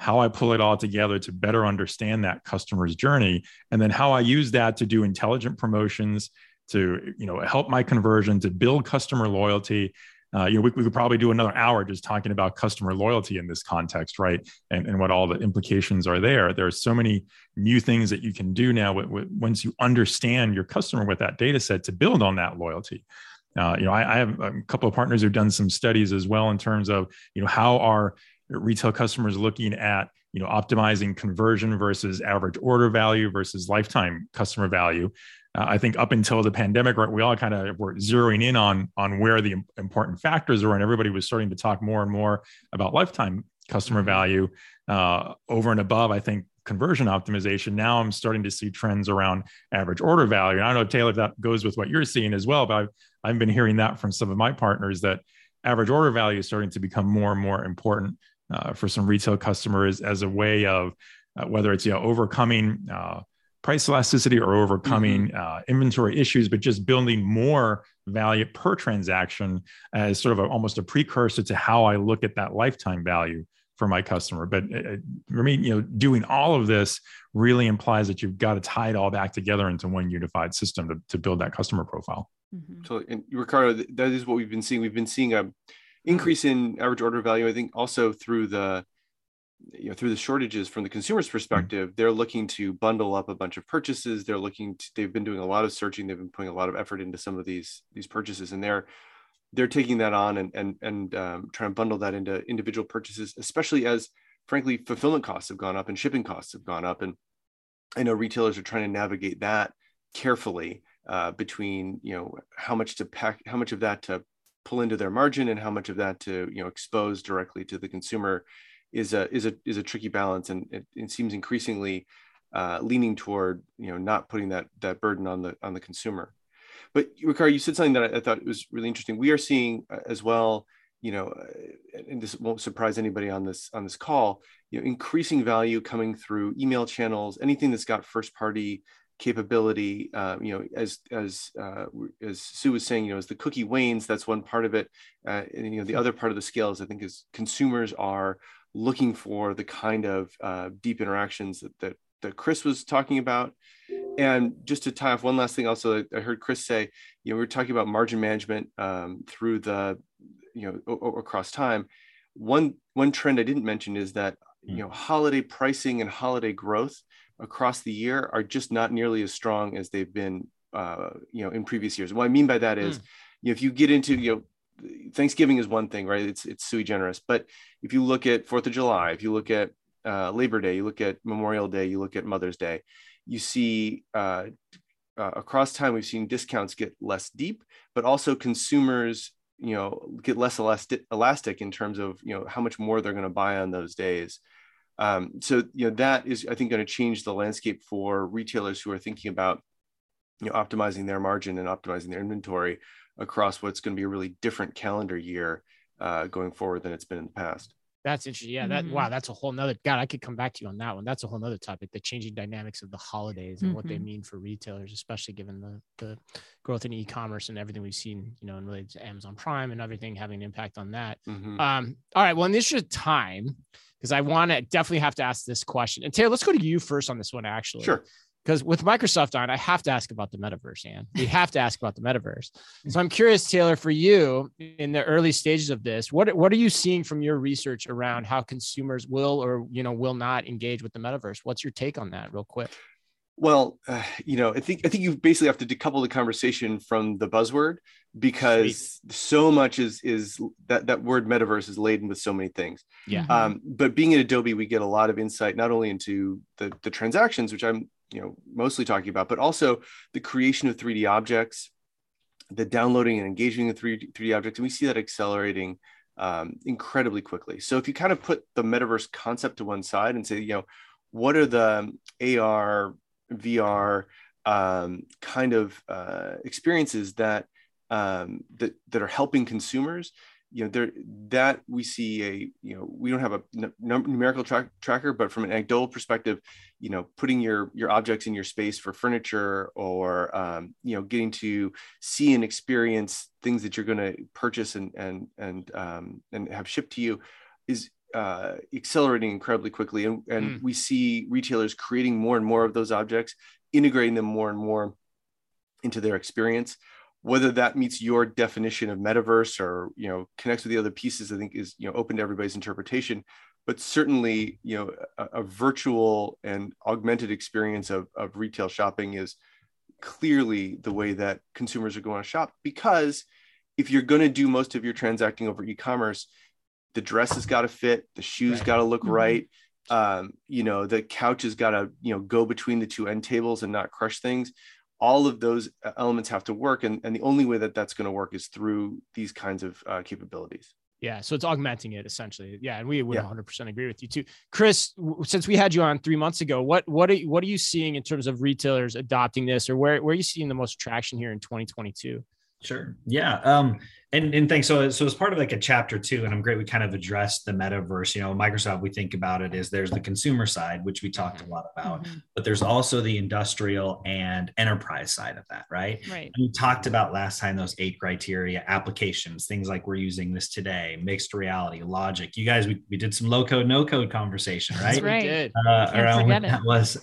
how I pull it all together to better understand that customer's journey, and then how I use that to do intelligent promotions to you know help my conversion to build customer loyalty. Uh, you know we, we could probably do another hour just talking about customer loyalty in this context right? And, and what all the implications are there. There are so many new things that you can do now once you understand your customer with that data set to build on that loyalty. Uh, you know I, I have a couple of partners who've done some studies as well in terms of you know how are retail customers looking at you know optimizing conversion versus average order value versus lifetime customer value uh, I think up until the pandemic, right, we all kind of were zeroing in on on where the important factors were, and everybody was starting to talk more and more about lifetime customer mm-hmm. value uh, over and above. I think conversion optimization. Now I'm starting to see trends around average order value. And I don't know, Taylor, if that goes with what you're seeing as well, but I've I've been hearing that from some of my partners that average order value is starting to become more and more important uh, for some retail customers as a way of uh, whether it's you know overcoming uh, price elasticity or overcoming mm-hmm. uh, inventory issues, but just building more value per transaction as sort of a, almost a precursor to how I look at that lifetime value for my customer. But uh, uh, for me, you know, doing all of this really implies that you've got to tie it all back together into one unified system to, to build that customer profile. Mm-hmm. So, and Ricardo, that is what we've been seeing. We've been seeing a increase in average order value. I think also through the you know through the shortages from the consumer's mm. perspective they're looking to bundle up a bunch of purchases. They're looking to they've been doing a lot of searching. They've been putting a lot of effort into some of these these purchases and they're they're taking that on and and and um, trying to bundle that into individual purchases especially as frankly fulfillment costs have gone up and shipping costs have gone up. And i know retailers are trying to navigate that carefully uh, between you know how much to pack how much of that to pull into their margin and how much of that to you know expose directly to the consumer is a is a is a tricky balance, and it, it seems increasingly uh, leaning toward you know not putting that that burden on the on the consumer. But Ricardo, you said something that I, I thought was really interesting. We are seeing uh, as well, you know, uh, and this won't surprise anybody on this on this call. You know, increasing value coming through email channels, anything that's got first party capability. Uh, you know, as as uh, as Sue was saying, you know, as the cookie wanes, that's one part of it. Uh, and you know, the other part of the scale is I think is consumers are looking for the kind of uh, deep interactions that, that, that Chris was talking about. And just to tie off one last thing, also, I heard Chris say, you know, we are talking about margin management um, through the, you know, o- o- across time. One one trend I didn't mention is that you know holiday pricing and holiday growth across the year are just not nearly as strong as they've been, uh, you know, in previous years. What I mean by that is, mm. you know, if you get into you know Thanksgiving is one thing, right? It's it's sui generis. But if you look at Fourth of July, if you look at uh, Labor Day, you look at Memorial Day, you look at Mother's Day, you see uh, uh, across time we've seen discounts get less deep, but also consumers, you know, get less elastic, elastic in terms of you know how much more they're going to buy on those days. Um, so you know that is I think going to change the landscape for retailers who are thinking about you know optimizing their margin and optimizing their inventory across what's going to be a really different calendar year uh, going forward than it's been in the past. That's interesting. Yeah, that mm-hmm. wow, that's a whole nother God. I could come back to you on that one. That's a whole nother topic: the changing dynamics of the holidays and mm-hmm. what they mm-hmm. mean for retailers, especially given the the growth in e-commerce and everything we've seen, you know, and related to Amazon Prime and everything having an impact on that. Mm-hmm. Um, all right. Well, in this time, because I want to definitely have to ask this question. And Taylor, let's go to you first on this one, actually. Sure because with Microsoft on, I have to ask about the metaverse, and we (laughs) have to ask about the metaverse. So I'm curious, Taylor, for you in the early stages of this, what what are you seeing from your research around how consumers will or you know will not engage with the metaverse? What's your take on that, real quick? Well, uh, you know, I think I think you basically have to decouple the conversation from the buzzword because Sweet. so much is is that that word metaverse is laden with so many things. Yeah. Um, but being at Adobe, we get a lot of insight not only into the the transactions, which I'm you know mostly talking about but also the creation of 3d objects the downloading and engaging in 3D, 3D objects and we see that accelerating um, incredibly quickly. So if you kind of put the metaverse concept to one side and say you know what are the ar vr um, kind of uh, experiences that um, that that are helping consumers you know there that we see a you know we don't have a numerical track, tracker but from an anecdotal perspective you know putting your your objects in your space for furniture or um, you know getting to see and experience things that you're going to purchase and and and um, and have shipped to you is uh, accelerating incredibly quickly and, and mm. we see retailers creating more and more of those objects integrating them more and more into their experience whether that meets your definition of metaverse or you know connects with the other pieces i think is you know open to everybody's interpretation but certainly you know a, a virtual and augmented experience of, of retail shopping is clearly the way that consumers are going to shop because if you're going to do most of your transacting over e-commerce the dress has got to fit the shoes right. got to look mm-hmm. right um, you know the couch has got to you know go between the two end tables and not crush things all of those uh, elements have to work and, and the only way that that's going to work is through these kinds of uh, capabilities yeah so it's augmenting it essentially yeah and we would yeah. 100% agree with you too chris since we had you on three months ago what what are you, what are you seeing in terms of retailers adopting this or where, where are you seeing the most traction here in 2022 Sure. Yeah. Um, and and thanks. So so as part of like a chapter two, and I'm great. We kind of addressed the metaverse. You know, Microsoft. We think about it is there's the consumer side, which we talked a lot about, mm-hmm. but there's also the industrial and enterprise side of that, right? Right. And we talked about last time those eight criteria applications, things like we're using this today, mixed reality, logic. You guys, we, we did some low code, no code conversation, right? That's right. Uh, around what that was.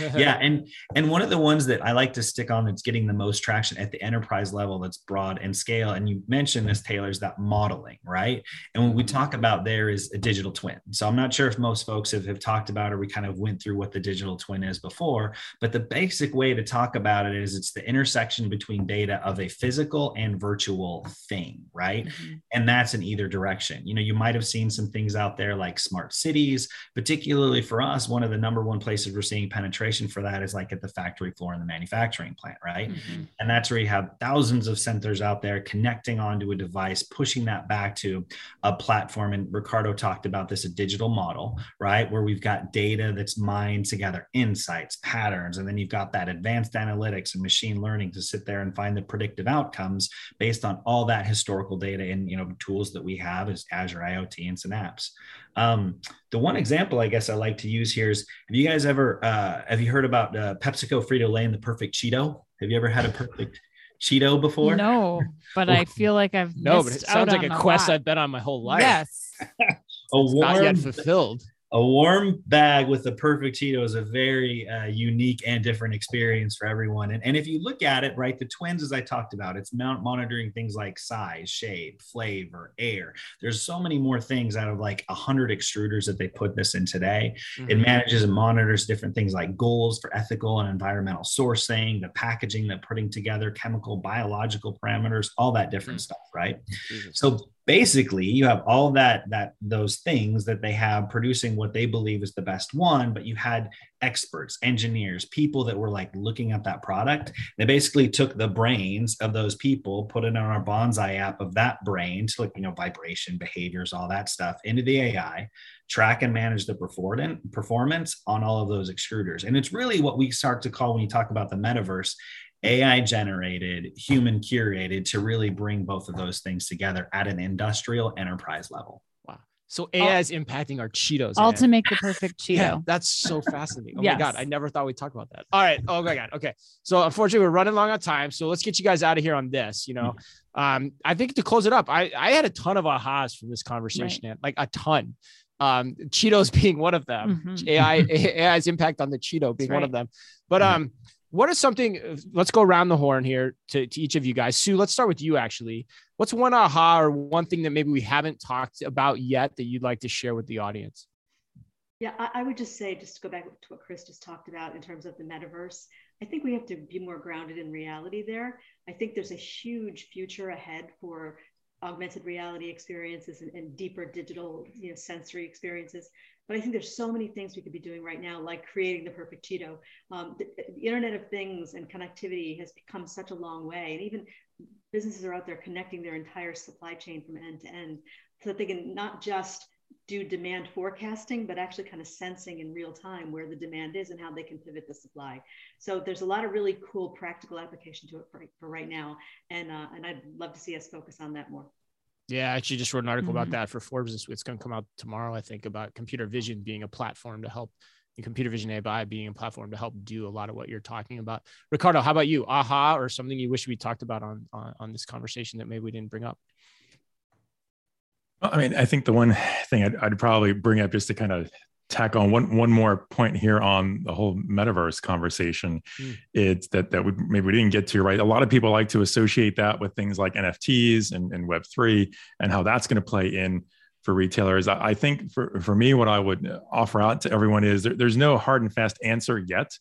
(laughs) yeah, (laughs) and and one of the ones that I like to stick on that's getting the most traction at the enterprise level, that's broad and scale, and you mentioned this, Taylor, is that modeling, right? And what we talk about there is a digital twin. So I'm not sure if most folks have, have talked about or we kind of went through what the digital twin is before, but the basic way to talk about it is it's the intersection between data of a physical and virtual thing, right? Mm-hmm. And that's in either direction. You know, you might have seen some things out there like smart cities, particularly for us, one of the number one places we're seeing penetration for that is like at the factory floor in the manufacturing plant, right? Mm-hmm. And that's where you have thousands of sensors out there connected connecting onto a device, pushing that back to a platform. And Ricardo talked about this a digital model, right? Where we've got data that's mined together, insights, patterns, and then you've got that advanced analytics and machine learning to sit there and find the predictive outcomes based on all that historical data and you know tools that we have is Azure IoT and Synapse. Um, the one example I guess I like to use here is: Have you guys ever uh, have you heard about uh, PepsiCo Frito Lay and the Perfect Cheeto? Have you ever had a perfect Cheeto before? No, but I oh. feel like I've no, but it sounds like a quest I've been on my whole life. Yes, (laughs) a warm, not yet fulfilled a warm bag with the perfect Cheeto is a very uh, unique and different experience for everyone. And, and if you look at it, right, the twins, as I talked about, it's mount monitoring things like size, shape, flavor, air. There's so many more things out of like a hundred extruders that they put this in today. Mm-hmm. It manages and monitors different things like goals for ethical and environmental sourcing, the packaging, the putting together, chemical, biological parameters, all that different mm-hmm. stuff, right? Mm-hmm. So basically you have all that that those things that they have producing what they believe is the best one but you had experts engineers people that were like looking at that product. They basically took the brains of those people put it on our bonsai app of that brain to like you know vibration behaviors all that stuff into the ai track and manage the performance on all of those extruders. And it's really what we start to call when you talk about the metaverse AI generated, human curated to really bring both of those things together at an industrial enterprise level. Wow. So AI is impacting our Cheetos. All to make the perfect (laughs) Cheeto. Yeah, that's so (laughs) fascinating. Oh yes. my God. I never thought we'd talk about that. All right. Oh my God. Okay. So unfortunately, we're running long on time. So let's get you guys out of here on this. You know, mm-hmm. um, I think to close it up, I, I had a ton of ahas from this conversation, right. like a ton um cheetos (laughs) being one of them mm-hmm. ai ai's impact on the cheeto being right. one of them but mm-hmm. um what is something let's go around the horn here to, to each of you guys. Sue let's start with you actually. What's one aha or one thing that maybe we haven't talked about yet that you'd like to share with the audience? Yeah i, I would just say just to go back to what chris just talked about in terms of the metaverse i think we have to be more grounded in reality there. I think there's a huge future ahead for augmented reality experiences and, and, deeper digital you know sensory experiences but i think there's so many things we could be doing right now like creating the perfect cheeto um, the, the, internet of things and connectivity has become such a long way and even businesses are out there connecting their entire supply chain from end to end so that they can not just do demand forecasting, but actually kind of sensing in real time where the demand is and how they can pivot the supply. So there's a lot of really cool practical application to it for, for right now. And, uh, and I'd love to see us focus on that more. Yeah, I actually just wrote an article mm-hmm. about that for Forbes this week. It's going to come out tomorrow, I think, about computer vision being a platform to help and computer vision AI being a platform to help do a lot of what you're talking about. Ricardo, how about you? Aha, or something you wish we talked about on, on, on this conversation that maybe we didn't bring up? Well, I mean, I think the one thing I'd, I'd, probably bring up just to kind of tack on one one more point here on the whole metaverse conversation, mm. it's that that we maybe we didn't get to right. A lot of people like to associate that with things like NFTs and, and Web three and how that's going to play in for retailers. I, I, think for for me, what I would offer out to everyone is there, there's no hard and fast answer yet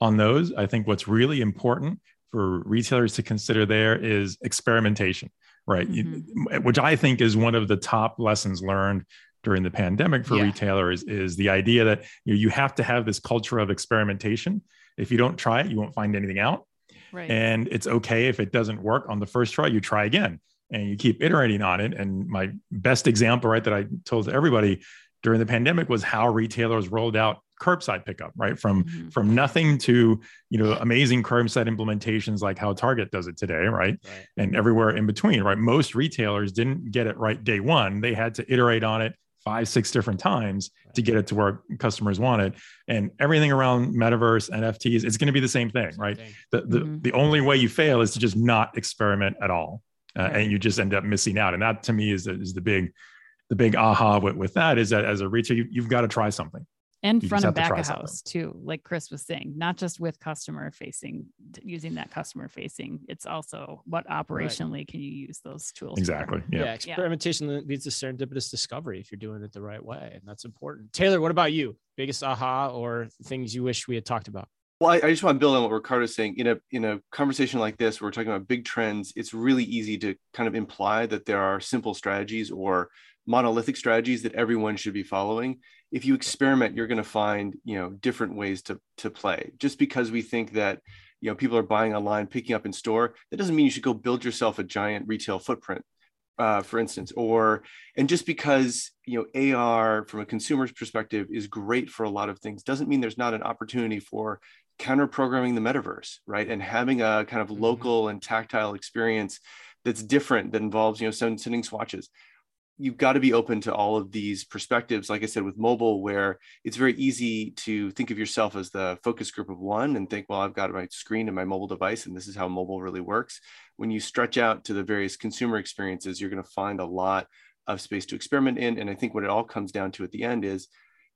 on those. I think what's really important for retailers to consider there is experimentation right? Mm-hmm. which I think is one of the top lessons learned during the pandemic for yeah. retailers is the idea that you, know, you have to have this culture of experimentation. If you don't try it, you won't find anything out. Right. And it's okay if it doesn't work on the first try, you try again and you keep iterating on it. And my best example, right, that I told everybody during the pandemic was how retailers rolled out curbside pickup, right? From mm-hmm. from nothing to you know amazing curbside implementations like how Target does it today, right? right? And everywhere in between, right? Most retailers didn't get it right day one; they had to iterate on it five, six different times to get it to where customers want it. And everything around metaverse, NFTs, it's going to be the same thing, same right? Thing. The the, mm-hmm. the only way you fail is to just not experiment at all, uh, right. and you just end up missing out. And that to me is the, is the big the big aha with, with that is that as a retailer, you, have got to try something. And you front and back of house something. too, like Chris was saying, not just with customer facing, using that customer facing. It's also what operationally right. can you use those tools? Exactly. Yeah. yeah. Experimentation yeah. leads to serendipitous discovery if you're doing it the right way, and that's important. Taylor, what about you? Biggest aha or things you wish we had talked about? Well, I, I, just want to build on what Ricardo's saying. In a in a conversation like this, where we're talking about big trends, it's really easy to kind of imply that there are simple strategies or monolithic strategies that everyone should be following if you experiment you're going to find you know different ways to to play. Just because we think that you know people are buying online picking up in store that doesn't mean you should go build yourself a giant retail footprint uh, for instance. Or and just because you know ar from a consumer's perspective is great for a lot of things doesn't mean there's not an opportunity for counter programming the metaverse right? And having a kind of mm-hmm. local and tactile experience that's different that involves you know sending swatches you've got to be open to all of these perspectives like i said with mobile where it's very easy to think of yourself as the focus group of one and think well i've got my screen and my mobile device and this is how mobile really works. When you stretch out to the various consumer experiences you're going to find a lot of space to experiment in. And i think what it all comes down to at the end is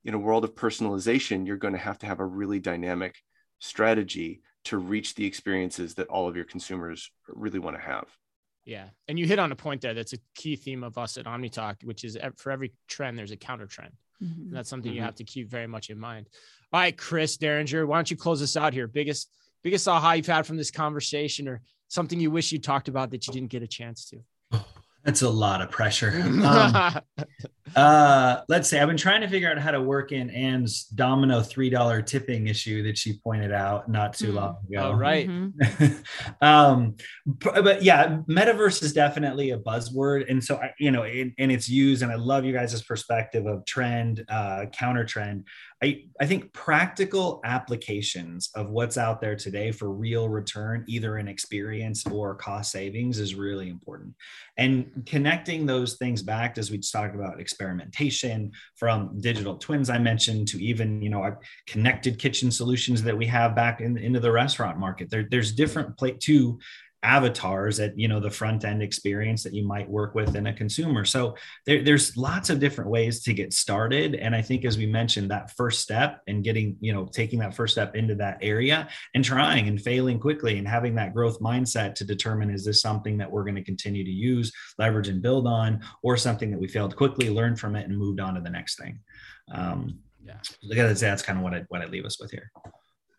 in a world of personalization you're going to have to have a really dynamic strategy to reach the experiences that all of your consumers really want to have yeah. And you hit on a point there that's a key theme of us at OmniTalk, which is for every trend, there's a counter trend. Mm-hmm. And that's something mm-hmm. you have to keep very much in mind. All right, Chris Derringer, why don't you close us out here? Biggest, biggest aha you've had from this conversation or something you wish you talked about that you didn't get a chance to? That's a lot of pressure. (laughs) Um, uh, let's say I've been trying to figure out how to work in Anne's Domino three dollar tipping issue that she pointed out not too mm. long ago. Oh, right. Mm-hmm. (laughs) um, but yeah, metaverse is definitely a buzzword, and so I, you know, and it's used, and I love you guys' perspective of trend, uh, counter trend. I, I think practical applications of what's out there today for real return, either in experience or cost savings, is really important. And connecting those things back, as we talked about experimentation from digital twins I mentioned to even, you know, our connected kitchen solutions that we have back in, into the restaurant market. There, there's different plate two avatars at you know the front end experience that you might work with in a consumer. So there, there's lots of different ways to get started. And i think as we mentioned that first step and getting you know taking that first step into that area and trying and failing quickly and having that growth mindset to determine is this something that we're going to continue to use leverage and build on or something that we failed quickly learned from it and moved on to the next thing. Um yeah. i gotta say that's kind of what i what i leave us with here.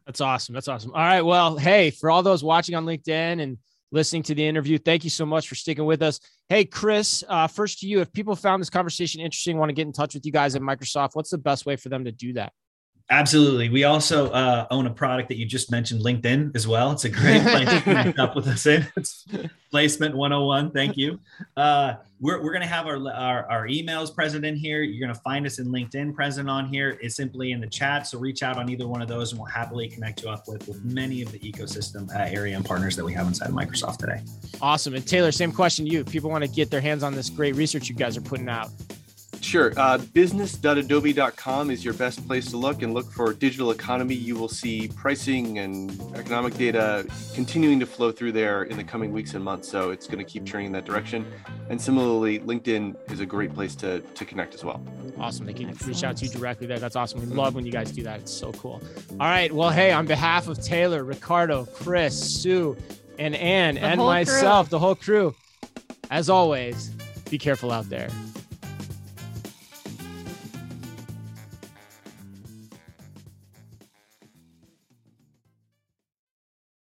That's awesome. That's awesome. All right. Well hey for all those watching on linkedin and listening to the interview. Thank you so much for sticking with us. Hey, Chris, uh, first to you. If people found this conversation interesting, want to get in touch with you guys at Microsoft, what's the best way for them to do that? Absolutely. We also uh, own a product that you just mentioned, LinkedIn, as well. It's a great (laughs) place to connect up with us in. It's placement 101. Thank you. Uh, we're we're going to have our, our, our, emails present in here. You're going to find us in LinkedIn present on here. It's simply in the chat. So reach out on either one of those and we'll happily connect you up with, with many of the ecosystem uh, area and partners that we have inside of Microsoft today. Awesome. And Taylor, same question to you. If people want to get their hands on this great research you guys are putting out, Sure. Uh, business.adobe.com is your best place to look and look for digital economy. You will see pricing and economic data continuing to flow through there in the coming weeks and months. So it's going to keep turning in that direction. And similarly, LinkedIn is a great place to, to connect as well. Awesome. They can Excellent. reach out to you directly there. That's awesome. We love when you guys do that. It's so cool. All right. Well, hey, on behalf of Taylor, Ricardo, Chris, Sue, and Anne, the and myself, crew. the whole crew, as always, be careful out there.